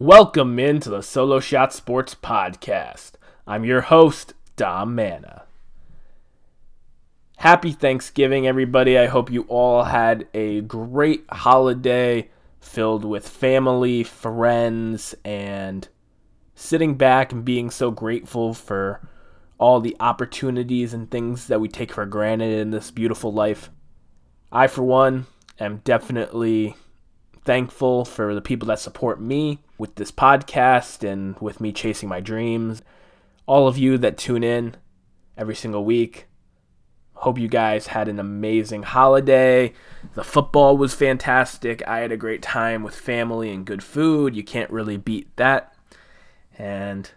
Welcome into the Solo Shot Sports Podcast. I'm your host, Dom Mana. Happy Thanksgiving, everybody. I hope you all had a great holiday filled with family, friends, and sitting back and being so grateful for all the opportunities and things that we take for granted in this beautiful life. I, for one, am definitely thankful for the people that support me with this podcast and with me chasing my dreams. All of you that tune in every single week. Hope you guys had an amazing holiday. The football was fantastic. I had a great time with family and good food. You can't really beat that. And,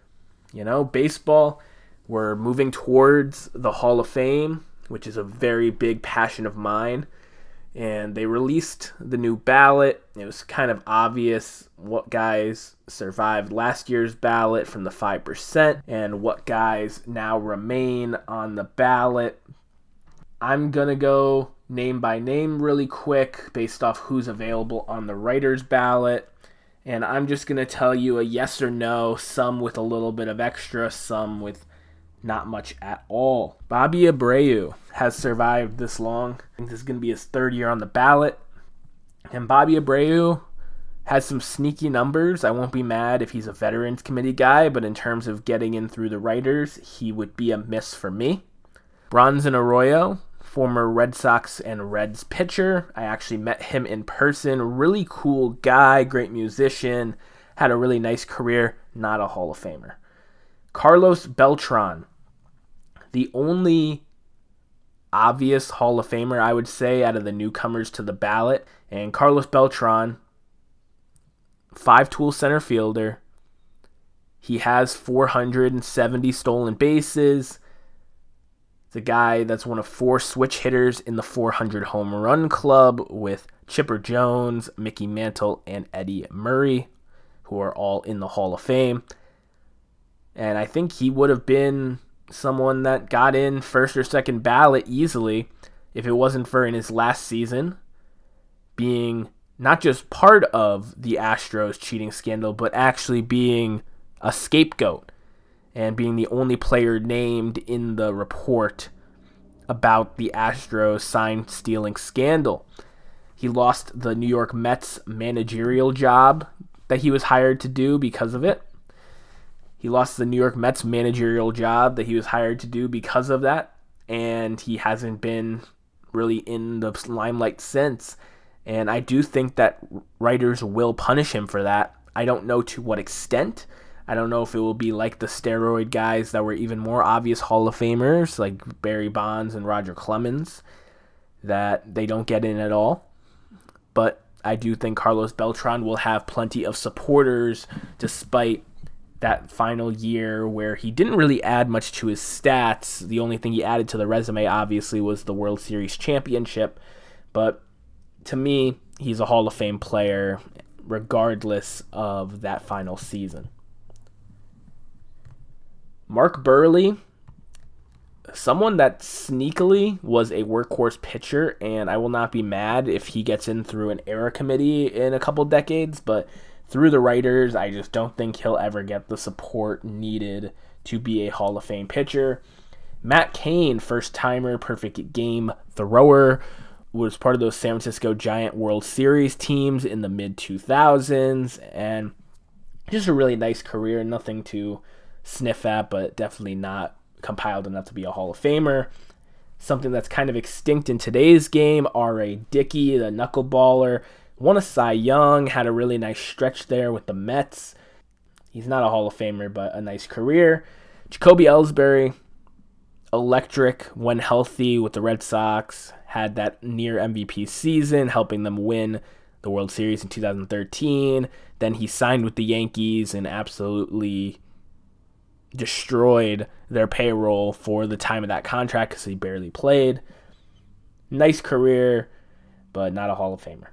you know, baseball, we're moving towards the Hall of Fame, which is a very big passion of mine and they released the new ballot. It was kind of obvious what guys survived last year's ballot from the 5% and what guys now remain on the ballot. I'm going to go name by name really quick based off who's available on the writer's ballot. And I'm just going to tell you a yes or no, some with a little bit of extra, some with not much at all. Bobby Abreu has survived this long. I think this is going to be his third year on the ballot. And Bobby Abreu has some sneaky numbers. I won't be mad if he's a Veterans Committee guy, but in terms of getting in through the writers, he would be a miss for me. Bronson Arroyo, former Red Sox and Reds pitcher. I actually met him in person. Really cool guy, great musician, had a really nice career, not a Hall of Famer. Carlos Beltran, the only obvious Hall of Famer, I would say, out of the newcomers to the ballot. And Carlos Beltran, five tool center fielder. He has 470 stolen bases. The guy that's one of four switch hitters in the 400 home run club with Chipper Jones, Mickey Mantle, and Eddie Murray, who are all in the Hall of Fame. And I think he would have been someone that got in first or second ballot easily if it wasn't for in his last season being not just part of the Astros cheating scandal, but actually being a scapegoat and being the only player named in the report about the Astros sign stealing scandal. He lost the New York Mets managerial job that he was hired to do because of it. He lost the New York Mets managerial job that he was hired to do because of that, and he hasn't been really in the limelight since. And I do think that writers will punish him for that. I don't know to what extent. I don't know if it will be like the steroid guys that were even more obvious Hall of Famers, like Barry Bonds and Roger Clemens, that they don't get in at all. But I do think Carlos Beltran will have plenty of supporters despite that final year where he didn't really add much to his stats. The only thing he added to the resume, obviously, was the World Series championship. But to me, he's a Hall of Fame player, regardless of that final season. Mark Buehrle, someone that sneakily was a workhorse pitcher, and I will not be mad if he gets in through an era committee in a couple decades, but through the writers. I just don't think he'll ever get the support needed to be a Hall of Fame pitcher. Matt Cain, first timer, perfect game thrower, was part of those San Francisco Giant World Series teams in the mid 2000s, and just a really nice career. Nothing to sniff at, but definitely not compiled enough to be a Hall of Famer. Something that's kind of extinct in today's game, R.A. Dickey, the knuckleballer, won a Cy Young, had a really nice stretch there with the Mets. He's not a Hall of Famer, but a nice career. Jacoby Ellsbury, electric when healthy with the Red Sox, had that near MVP season, helping them win the World Series in 2013. Then he signed with the Yankees and absolutely destroyed their payroll for the time of that contract because he barely played. Nice career, but not a Hall of Famer.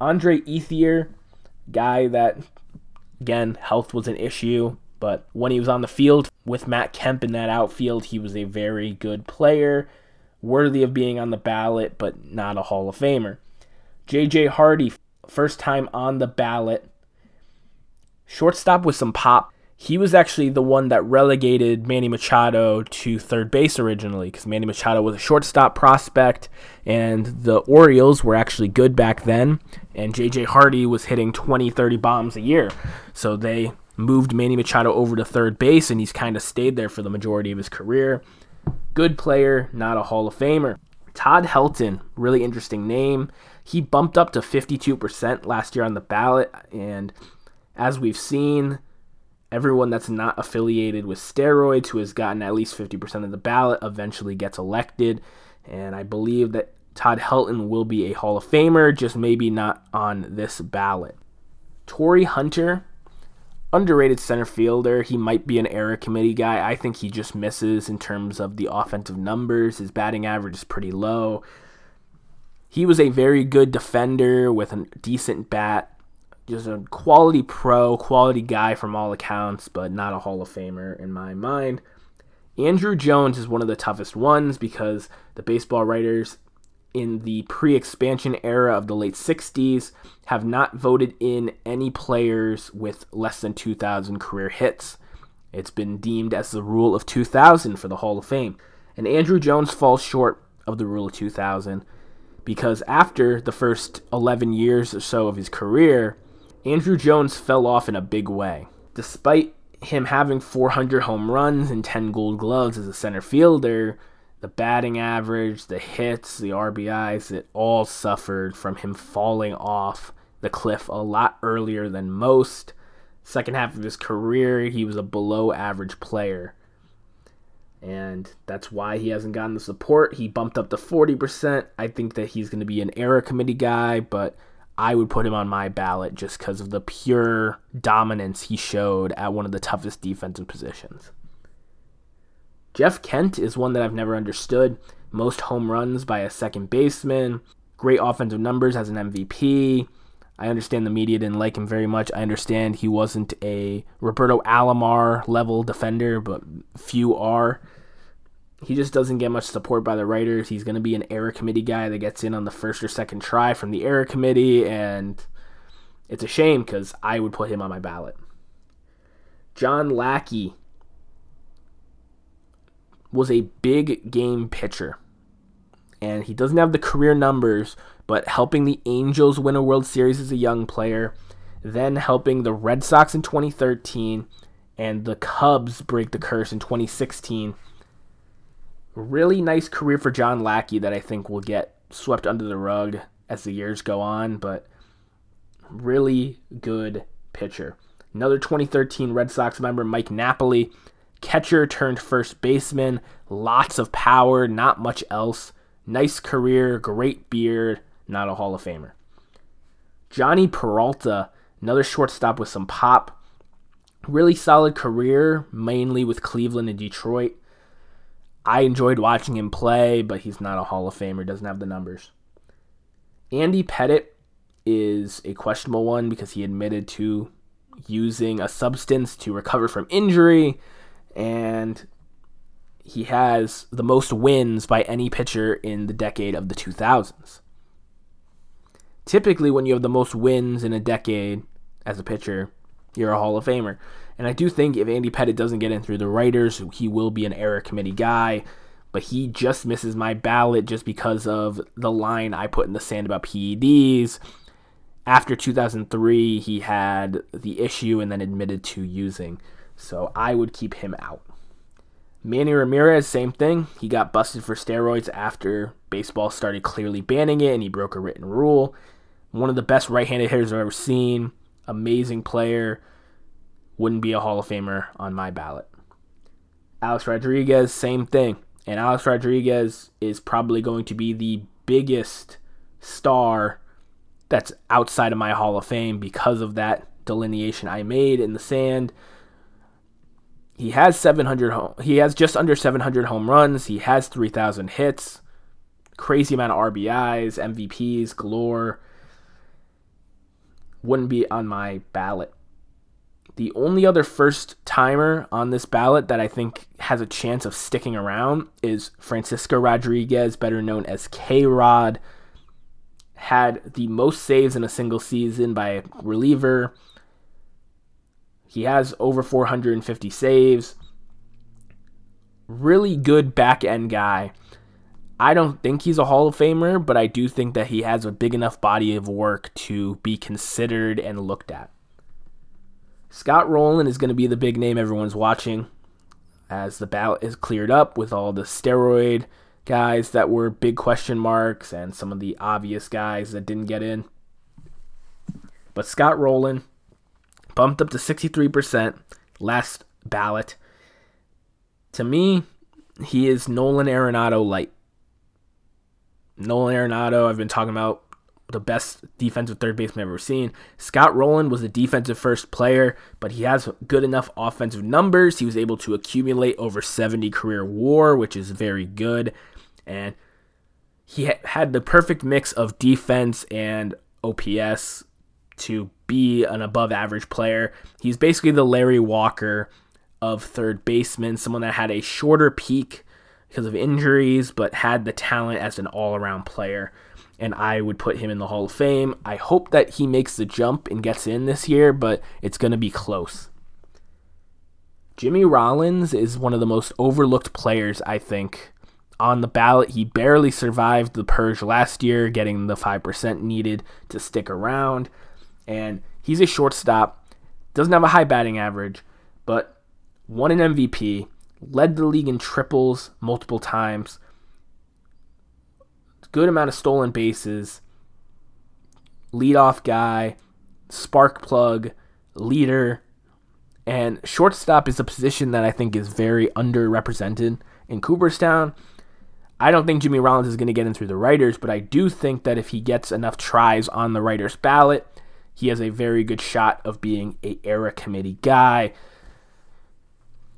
Andre Ethier, guy that, again, health was an issue, but when he was on the field with Matt Kemp in that outfield, he was a very good player, worthy of being on the ballot, but not a Hall of Famer. J.J. Hardy, first time on the ballot, Shortstop with some pop. He was actually the one that relegated Manny Machado to third base originally because Manny Machado was a shortstop prospect, and the Orioles were actually good back then. And JJ Hardy was hitting 20, 30 bombs a year. So they moved Manny Machado over to third base, and he's kind of stayed there for the majority of his career. Good player, not a Hall of Famer. Todd Helton, really interesting name. He bumped up to 52% last year on the ballot, and as we've seen, everyone that's not affiliated with steroids who has gotten at least 50% of the ballot eventually gets elected. And I believe that Todd Helton will be a Hall of Famer, just maybe not on this ballot. Torii Hunter, underrated center fielder. He might be an era committee guy. I think he just misses in terms of the offensive numbers. His batting average is pretty low. He was a very good defender with a decent bat just a quality pro, quality guy from all accounts, but not a Hall of Famer in my mind. Andruw Jones is one of the toughest ones because the baseball writers in the pre expansion era of the late 60s have not voted in any players with less than 2,000 career hits. It's been deemed as the rule of 2,000 for the Hall of Fame. And Andruw Jones falls short of the rule of 2,000 because after the first 11 years or so of his career, Andruw Jones fell off in a big way. Despite him having 400 home runs and 10 gold gloves as a center fielder, the batting average, the hits, the RBIs, it all suffered from him falling off the cliff a lot earlier than most. Second half of his career, he was a below average player. And that's why he hasn't gotten the support. He bumped up to 40%. I think that he's going to be an era committee guy, but I would put him on my ballot just because of the pure dominance he showed at one of the toughest defensive positions. Jeff Kent is one that I've never understood. Most home runs by a second baseman, great offensive numbers as an MVP. I understand the media didn't like him very much. I understand he wasn't a Roberto Alomar level defender, but few are he just doesn't get much support by the writers. He's going to be an era committee guy that gets in on the first or second try from the era committee, and it's a shame because I would put him on my ballot. John Lackey was a big game pitcher, and he doesn't have the career numbers, but helping the Angels win a World Series as a young player, then helping the Red Sox in 2013 and the Cubs break the curse in 2016 really nice career for John Lackey that I think will get swept under the rug as the years go on, but really good pitcher. Another 2013 Red Sox member, Mike Napoli, catcher turned first baseman, lots of power, not much else. Nice career, great beard, not a Hall of Famer. Jhonny Peralta, another shortstop with some pop. Really solid career, mainly with Cleveland and Detroit. I enjoyed watching him play, but he's not a Hall of Famer, doesn't have the numbers. Andy Pettitte is a questionable one because he admitted to using a substance to recover from injury, and he has the most wins by any pitcher in the decade of the 2000s. Typically, when you have the most wins in a decade as a pitcher, you're a Hall of Famer. And I do think if Andy Pettitte doesn't get in through the writers, he will be an era committee guy. But he just misses my ballot just because of the line I put in the sand about PEDs. After 2003, he had the issue and then admitted to using. So I would keep him out. Manny Ramirez, same thing. He got busted for steroids after baseball started clearly banning it and he broke a written rule. One of the best right handed hitters I've ever seen. Amazing player wouldn't be a Hall of Famer on my ballot. Alex Rodriguez, same thing. And Alex Rodriguez is probably going to be the biggest star that's outside of my Hall of Fame because of that delineation I made in the sand. He has 700 home, he has just under 700 home runs, he has 3000 hits, crazy amount of RBIs, MVPs galore. Wouldn't be on my ballot. The only other first timer on this ballot that I think has a chance of sticking around is Francisco Rodriguez, better known as K Rod. Had the most saves in a single season by a reliever. He has over 450 saves. Really good back end guy. I don't think he's a Hall of Famer, but I do think that he has a big enough body of work to be considered and looked at. Scott Rolen is going to be the big name everyone's watching as the ballot is cleared up with all the steroid guys that were big question marks and some of the obvious guys that didn't get in. But Scott Rolen bumped up to 63% last ballot. To me, he is Nolan Arenado light. Nolan Arenado, I've been talking about the best defensive third baseman I've ever seen. Scott Rolen was a defensive first player, but he has good enough offensive numbers. He was able to accumulate over 70 career war, which is very good. And he had the perfect mix of defense and OPS to be an above average player. He's basically the Larry Walker of third baseman, someone that had a shorter peak because of injuries, but had the talent as an all around player. And I would put him in the Hall of Fame. I hope that he makes the jump and gets in this year, but it's going to be close. Jimmy Rollins is one of the most overlooked players, I think, on the ballot. He barely survived the purge last year, getting the 5% needed to stick around and he's a shortstop. Doesn't have a high batting average, but won an MVP, led the league in triples multiple times, good amount of stolen bases, leadoff guy, spark plug, leader, and shortstop is a position that I think is very underrepresented in Cooperstown. I don't think Jimmy Rollins is going to get in through the writers, but I do think that if he gets enough tries on the writers' ballot, he has a very good shot of being a era committee guy.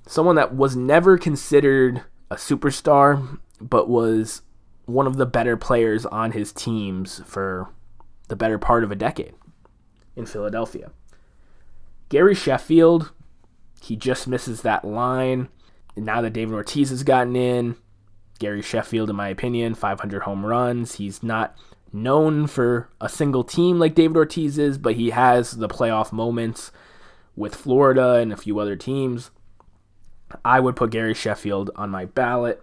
Someone that was never considered a superstar, but was one of the better players on his teams for the better part of a decade in Philadelphia. Gary Sheffield, he just misses that line. And now that David Ortiz has gotten in, Gary Sheffield, in my opinion, 500 home runs. He's not known for a single team like David Ortiz is, but he has the playoff moments with Florida and a few other teams. I would put Gary Sheffield on my ballot.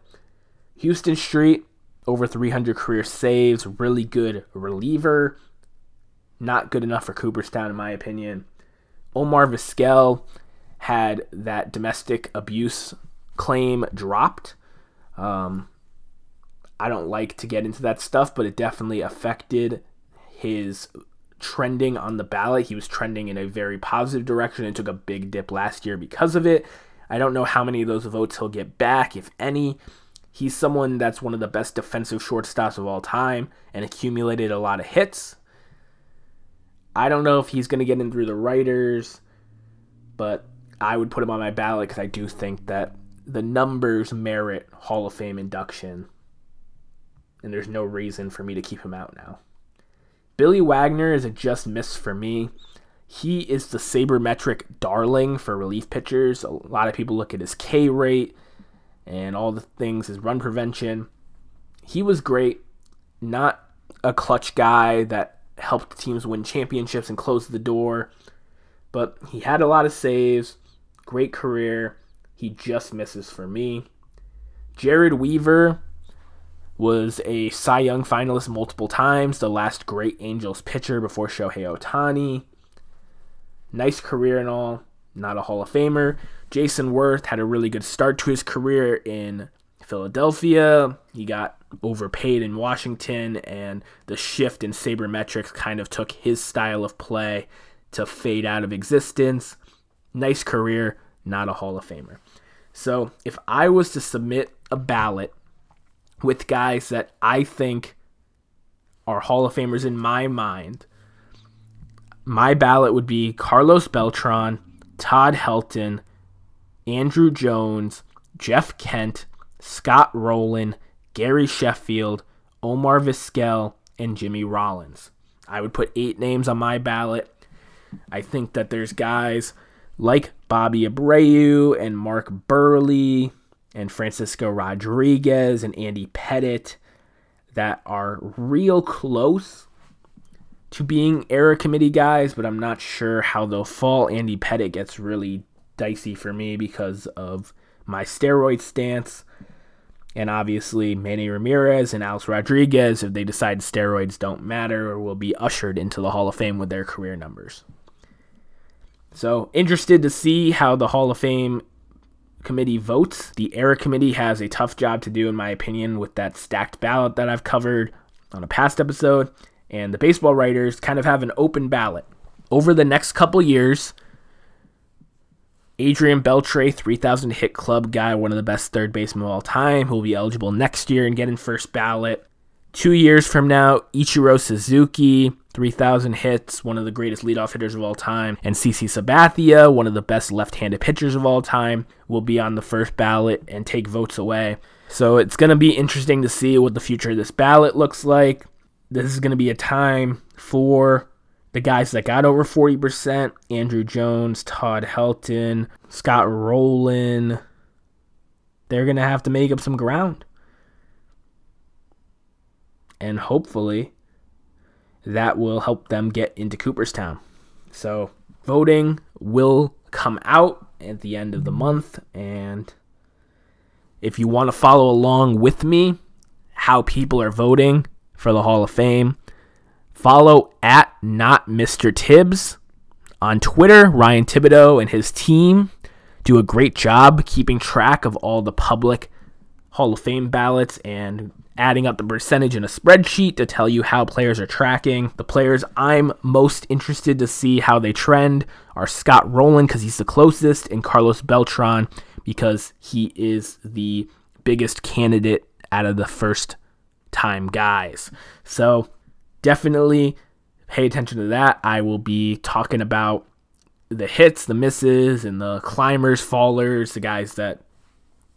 Houston Street, over 300 career saves, really good reliever. Not good enough for Cooperstown, in my opinion. Omar Vizquel had that domestic abuse claim dropped. Um, I don't like to get into that stuff, but it definitely affected his trending on the ballot. He was trending in a very positive direction and took a big dip last year because of it. I don't know how many of those votes he'll get back, if any. He's someone that's one of the best defensive shortstops of all time and accumulated a lot of hits. I don't know if he's going to get in through the writers, but I would put him on my ballot because I do think that the numbers merit Hall of Fame induction and there's no reason for me to keep him out now. Billy Wagner is a just miss for me. He is the sabermetric darling for relief pitchers. A lot of people look at his K rate and all the things, his run prevention. He was great, not a clutch guy that helped teams win championships and close the door, but he had a lot of saves, great career. He just misses for me. Jered Weaver, was a Cy Young finalist multiple times, the last great Angels pitcher before Shohei Ohtani. Nice career and all, not a Hall of Famer. Jayson Werth had a really good start to his career in Philadelphia. He got overpaid in Washington, and the shift in sabermetrics kind of took his style of play to fade out of existence. Nice career, not a Hall of Famer. So if I was to submit a ballot with guys that I think are Hall of Famers in my mind. My ballot would be Carlos Beltran, Todd Helton, Andruw Jones, Jeff Kent, Scott Rolen, Gary Sheffield, Omar Vizquel, and Jimmy Rollins. I would put eight names on my ballot. I think that there's guys like Bobby Abreu and Mark Buehrle and Francisco Rodriguez and Andy Pettitte that are real close, to being era committee guys, but I'm not sure how they'll fall. Andy Pettitte gets really dicey for me because of my steroid stance. And obviously, Manny Ramirez and Alex Rodriguez, if they decide steroids don't matter, will be ushered into the Hall of Fame with their career numbers. So, interested to see how the Hall of Fame committee votes. The era committee has a tough job to do, in my opinion, with that stacked ballot that I've covered on a past episode. And the baseball writers kind of have an open ballot. Over the next couple years, Adrian Beltre, 3,000 hit club guy, one of the best third basemen of all time, who will be eligible next year and get in first ballot. Two years from now, Ichiro Suzuki, 3,000 hits, one of the greatest leadoff hitters of all time, and CC Sabathia, one of the best left handed pitchers of all time, will be on the first ballot and take votes away. So it's going to be interesting to see what the future of this ballot looks like. This is going to be a time for the guys that got over 40% Andruw Jones, Todd Helton, Scott Rolen, They're going to have to make up some ground. And hopefully that will help them get into Cooperstown. So voting will come out at the end of the month. And if you want to follow along with me, how people are voting for the Hall of Fame, follow at not Mr. Tibbs on Twitter. Ryan Thibodaux and his team do a great job keeping track of all the public Hall of Fame ballots and adding up the percentage in a spreadsheet to tell you how players are tracking. The players I'm most interested to see how they trend are Scott Rolen because he's the closest and Carlos Beltran because he is the biggest candidate out of the first time guys. So definitely pay attention to that. I will be talking about the hits, the misses, and the climbers, fallers, the guys that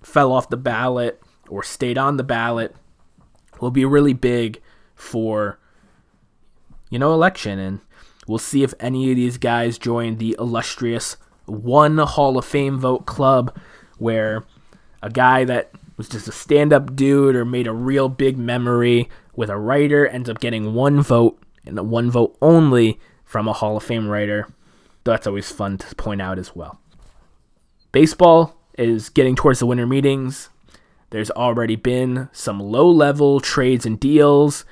fell off the ballot or stayed on the ballot will be really big for you know election and we'll see if any of these guys join the illustrious one Hall of Fame vote club where a guy that was just a stand-up dude or made a real big memory with a writer ends up getting one vote and the one vote only from a Hall of Fame writer. That's always fun to point out as well. Baseball is getting towards the winter meetings. There's already been some low level trades and deals,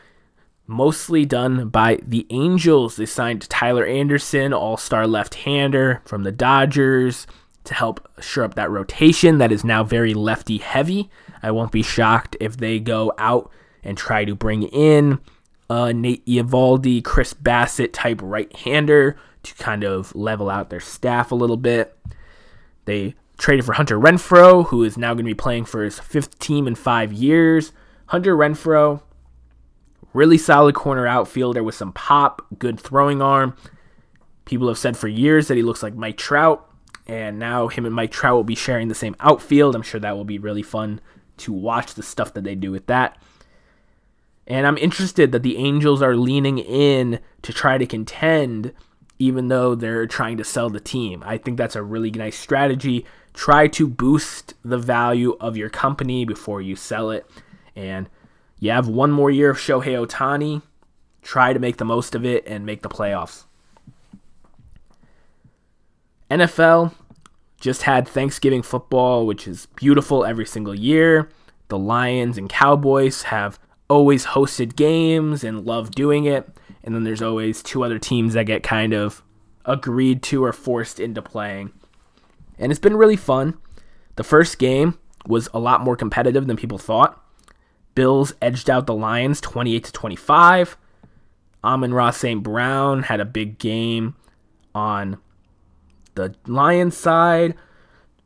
mostly done by the Angels. They signed Tyler Anderson, all star left hander from the Dodgers, to help shore up that rotation that is now very lefty heavy. I won't be shocked if they go out and try to bring in a Nate Eovaldi, Chris Bassitt type right hander to kind of level out their staff a little bit. They traded for Hunter Renfroe, who is now going to be playing for his fifth team in five years. Hunter Renfroe, really solid corner outfielder with some pop, good throwing arm. People have said for years that he looks like Mike Trout, and now him and Mike Trout will be sharing the same outfield. I'm sure that will be really fun to watch the stuff that they do with that. And I'm interested that the Angels are leaning in to try to contend, even though they're trying to sell the team. I think that's a really nice strategy try to boost the value of your company before you sell it. And you have one more year of Shohei Ohtani. Try to make the most of it and make the playoffs. NFL just had Thanksgiving football, which is beautiful every single year. The Lions and Cowboys have always hosted games and love doing it. And then there's always two other teams that get kind of agreed to or forced into playing and it's been really fun. The first game was a lot more competitive than people thought. Bills edged out the Lions 28 to 25. Amon-Ra St. Brown had a big game on the Lions side.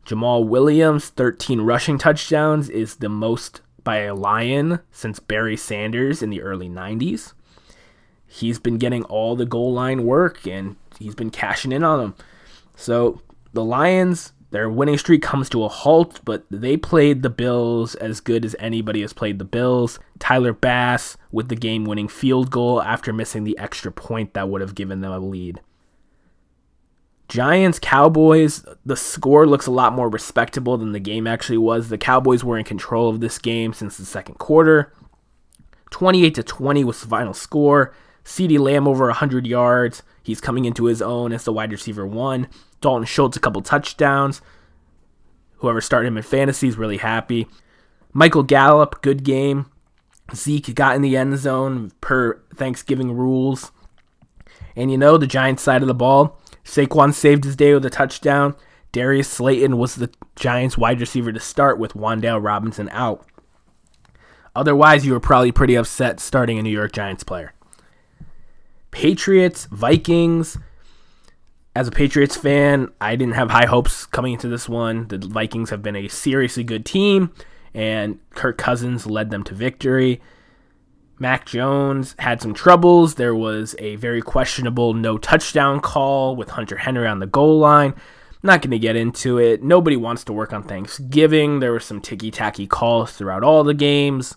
Jamaal Williams, 13 rushing touchdowns, is the most by a Lion since Barry Sanders in the early 90s. He's been getting all the goal line work and he's been cashing in on them. So the Lions, their winning streak comes to a halt, but they played the Bills as good as anybody has played the Bills. Tyler Bass with the game winning field goal after missing the extra point that would have given them a lead. Giants Cowboys, the score looks a lot more respectable than the game actually was. The Cowboys were in control of this game since the second quarter. 28 to 20 was the final score. CeeDee Lamb over 100 yards. He's coming into his own as the wide receiver one. Dalton Schultz, a couple touchdowns. Whoever started him in fantasy is really happy. Michael Gallup, good game. Zeke got in the end zone per Thanksgiving rules. And you know, the Giants side of the ball, Saquon saved his day with a touchdown. Darius Slayton was the Giants wide receiver to start with Wan'Dale Robinson out. Otherwise, you were probably pretty upset starting a New York Giants player. Patriots, Vikings. As a Patriots fan, I didn't have high hopes coming into this one. The Vikings have been a seriously good team, and Kirk Cousins led them to victory. Mac Jones had some troubles. There was a very questionable no touchdown call with Hunter Henry on the goal line. Not going to get into it. Nobody wants to work on Thanksgiving. There were some ticky tacky calls throughout all the games.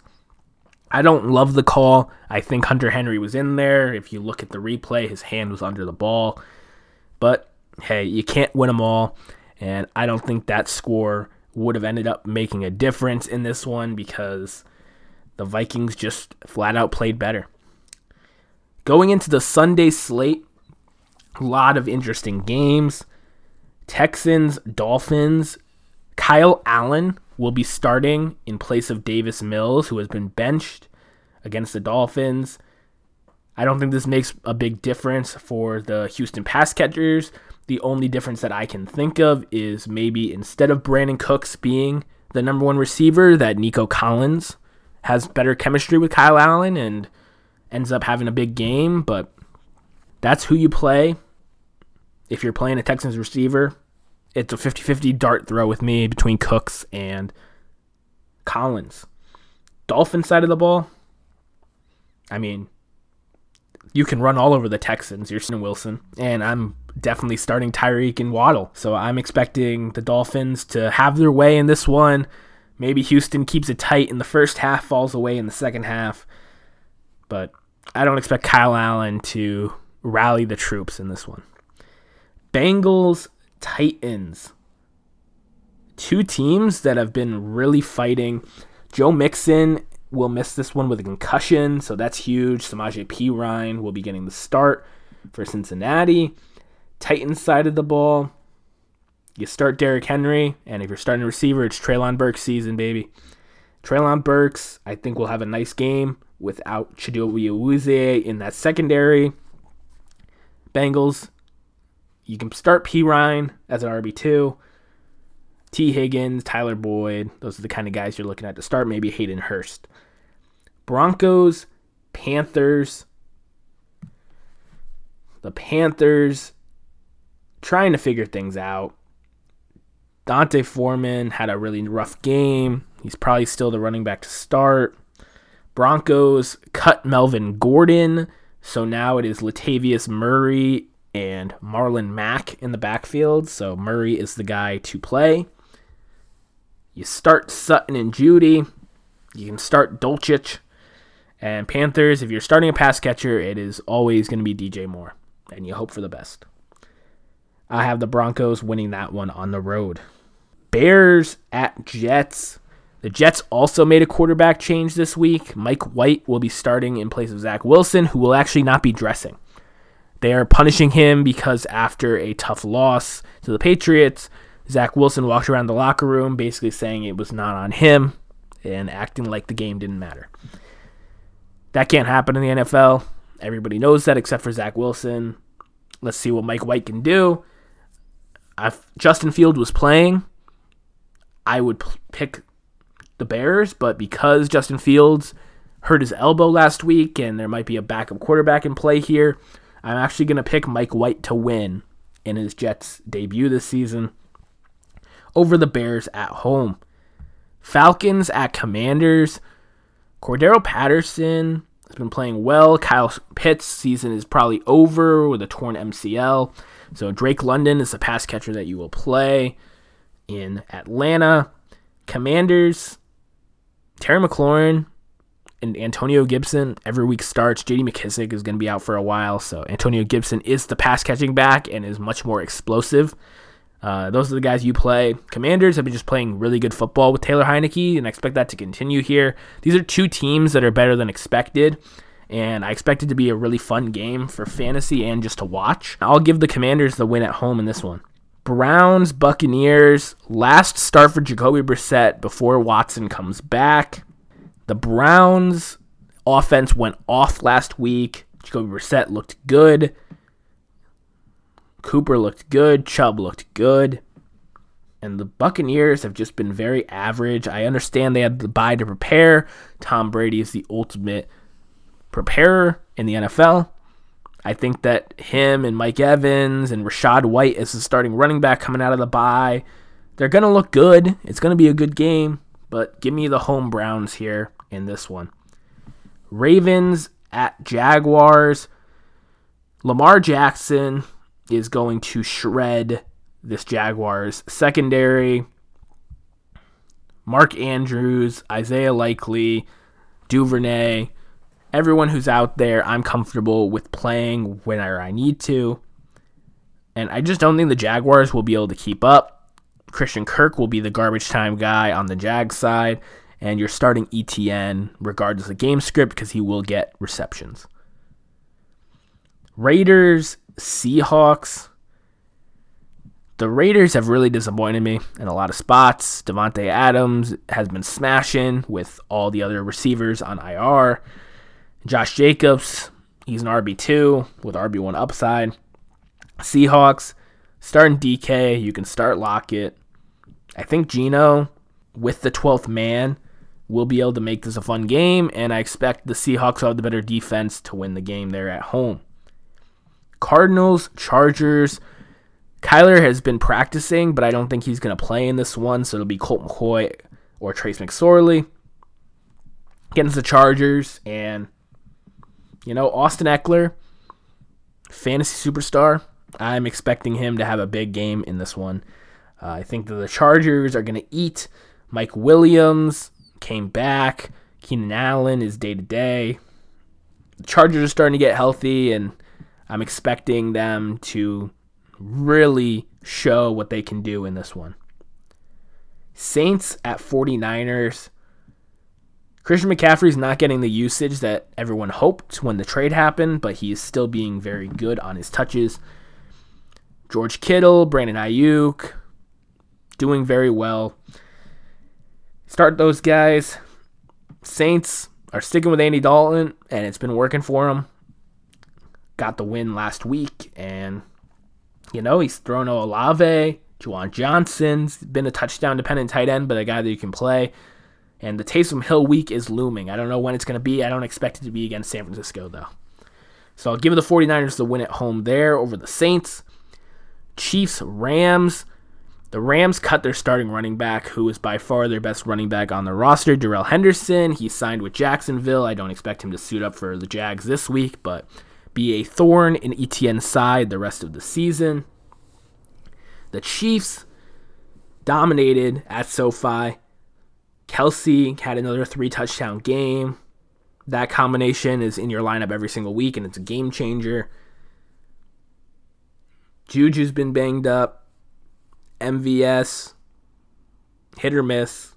I don't love the call. I think Hunter Henry was in there. If you look at the replay, his hand was under the ball. But hey, you can't win them all. And I don't think that score would have ended up making a difference in this one because the Vikings just flat out played better. Going into the Sunday slate, a lot of interesting games. Texans, Dolphins, Kyle Allen will be starting in place of Davis Mills, who has been benched against the Dolphins. I don't think this makes a big difference for the Houston pass catchers. The only difference that I can think of is maybe instead of Brandin Cooks being the number one receiver, that Nico Collins has better chemistry with Kyle Allen and ends up having a big game. But that's who you play if you're playing a Texans receiver it's a 50-50 dart throw with me between Cooks and Collins. Dolphin side of the ball, I mean, you can run all over the Texans. You're seeing Wilson, and I'm definitely starting Tyreek and Waddle. So I'm expecting the Dolphins to have their way in this one. Maybe Houston keeps it tight in the first half, falls away in the second half. But I don't expect Kyle Allen to rally the troops in this one. Bengals Titans. Two teams that have been really fighting. Joe Mixon will miss this one with a concussion, so that's huge. Samaje Perine will be getting the start for Cincinnati. Titans side of the ball, you start Derrick Henry, and if you're starting a receiver, it's Treylon Burks season, baby. Treylon Burks, I think, will have a nice game without Chidobe Awuzie in that secondary. Bengals, you can start Perine as an RB2. Tee Higgins, Tyler Boyd, those are the kind of guys you're looking at to start. Maybe Hayden Hurst. Broncos, Panthers. The Panthers trying to figure things out. D'Onta Foreman had a really rough game. He's probably still the running back to start. Broncos cut Melvin Gordon. So now it is Latavius Murray and Marlon Mack in the backfield. So Murray is the guy to play. You start Sutton and Jeudy. You can start Dulcich. And Panthers, if you're starting a pass catcher, it is always going to be DJ Moore. And you hope for the best. I have the Broncos winning that one on the road. Bears at Jets. The Jets also made a quarterback change this week. Mike White will be starting in place of Zach Wilson, who will actually not be dressing. They are punishing him because after a tough loss to the Patriots, Zach Wilson walked around the locker room basically saying it was not on him and acting like the game didn't matter. That can't happen in the NFL. Everybody knows that except for Zach Wilson. Let's see what Mike White can do. If Justin Field was playing, I would pick the Bears, but because Justin Fields hurt his elbow last week and there might be a backup quarterback in play here, I'm actually going to pick Mike White to win in his Jets debut this season over the Bears at home. Falcons at Commanders. Cordarrelle Patterson has been playing well. Kyle Pitts' season is probably over with a torn MCL. So Drake London is the pass catcher that you will play in Atlanta. Commanders, Terry McLaurin and Antonio Gibson every week starts. JD McKissic is going to be out for a while, so Antonio Gibson is the pass catching back and is much more explosive. Uh, those are the guys you play. Commanders have been just playing really good football with Taylor Heinicke, and I expect that to continue here. These are two teams that are better than expected, and I expect it to be a really fun game for fantasy and just to watch. I'll give the Commanders the win at home in this one. Browns, Buccaneers, last start for Jacoby Brissett before Watson comes back. The Browns offense went off last week. Jacoby Brissett looked good. Cooper looked good. Chubb looked good. And the Buccaneers have just been very average. I understand they had the bye to prepare. Tom Brady is the ultimate preparer in the NFL. I think that him and Mike Evans and Rachaad White as the starting running back coming out of the bye, they're going to look good. It's going to be a good game, but give me the home Browns here in this one. Ravens at Jaguars. Lamar Jackson is going to shred this Jaguars secondary. Mark Andrews, Isaiah Likely, Duvernay, everyone who's out there, I'm comfortable with playing whenever I need to. And I just don't think the Jaguars will be able to keep up. Christian Kirk will be the garbage time guy on the Jag side, and you're starting ETN regardless of game script because he will get receptions. Raiders, Seahawks. The Raiders have really disappointed me in a lot of spots. Davante Adams has been smashing with all the other receivers on IR. Josh Jacobs, he's an RB2 with RB1 upside. Seahawks, starting DK, you can start Lockett. I think Geno, with the 12th man, will be able to make this a fun game, and I expect the Seahawks have the better defense to win the game there at home. Cardinals, Chargers. Kyler has been practicing, but I don't think he's going to play in this one, so it'll be Colt McCoy or Trace McSorley against the Chargers. And, you know, Austin Ekeler, fantasy superstar. I'm expecting him to have a big game in this one. Uh, I think that the Chargers are going to eat. Mike Williams came back. Keenan Allen is day to day. The Chargers are starting to get healthy, and I'm expecting them to really show what they can do in this one. Saints at 49ers. Christian McCaffrey's not getting the usage that everyone hoped when the trade happened, but he is still being very good on his touches. George Kittle, Brandon Aiyuk, doing very well. Start those guys. Saints are sticking with Andy Dalton, and it's been working for him. got the win last week, and you know he's thrown Olave, Juwan Johnson's been a touchdown dependent tight end, but a guy that you can play. And the Taysom Hill week is looming. I don't know when it's going to be. I don't expect it to be against San Francisco though. So I'll give the 49ers the win at home there over the Saints. Chiefs, Rams. The Rams cut their starting running back, who is by far their best running back on the roster, Darrell Henderson. He signed with Jacksonville. I don't expect him to suit up for the Jags this week, but be a thorn in ETN's side the rest of the season. The Chiefs dominated at SoFi. Kelce had another three touchdown game. That combination is in your lineup every single week, and it's a game changer. Juju's been banged up. MVS, hit or miss.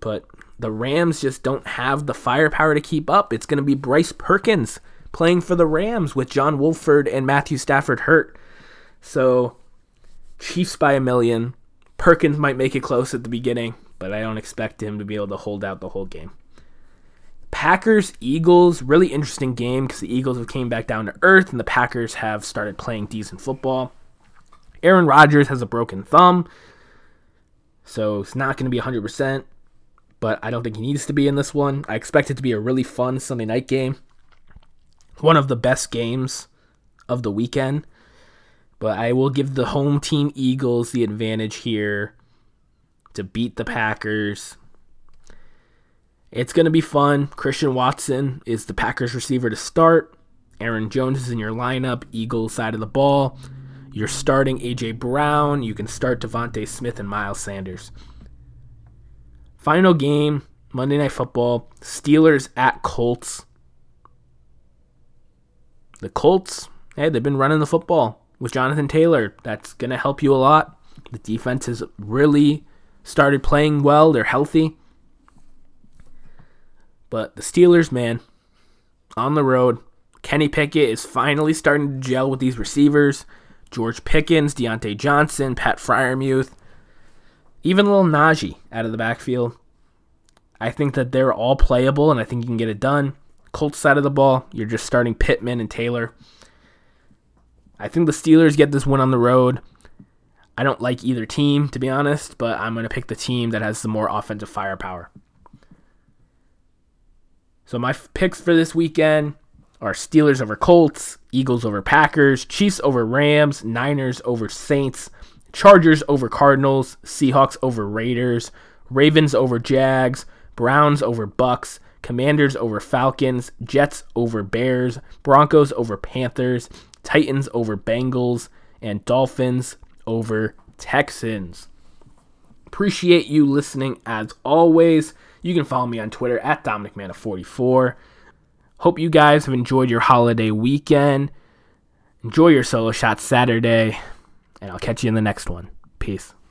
But the Rams just don't have the firepower to keep up. It's going to be Bryce Perkins playing for the Rams with John Wolford and Matthew Stafford hurt. So, Chiefs by a million. Perkins might make it close at the beginning, but I don't expect him to be able to hold out the whole game. Packers Eagles, really interesting game because the Eagles have came back down to earth and the Packers have started playing decent football. Aaron Rodgers has a broken thumb, so it's not going to be 100%, but I don't think he needs to be in this one. I expect it to be a really fun Sunday night game one of the best games of the weekend. But I will give the home team Eagles the advantage here to beat the Packers. It's going to be fun. Christian Watson is the Packers receiver to start. Aaron Jones is in your lineup, Eagles side of the ball. You're starting AJ Brown. You can start DeVonta Smith and Miles Sanders. Final game, Monday Night Football. Steelers at Colts. The Colts, hey, they've been running the football with Jonathan Taylor. That's going to help you a lot. The defense is really started playing well. They're healthy. But the Steelers, man, on the road. Kenny Pickett is finally starting to gel with these receivers. George Pickens, Diontae Johnson, Pat Freiermuth, even little Najee out of the backfield. I think that they're all playable, and I think you can get it done. Colts side of the ball, you're just starting Pittman and Taylor. I think the Steelers get this win on the road. I don't like either team, to be honest, but I'm going to pick the team that has the more offensive firepower. So my picks for this weekend are Steelers over Colts, Eagles over Packers, Chiefs over Rams, Niners over Saints, Chargers over Cardinals, Seahawks over Raiders, Ravens over Jags, Browns over Bucs, Commanders over Falcons, Jets over Bears, Broncos over Panthers, Titans over Bengals, and Dolphins over Texans. Appreciate you listening as always. You can follow me on Twitter at DominicMana44. Hope you guys have enjoyed your holiday weekend. Enjoy your solo shot Saturday, and I'll catch you in the next one. Peace.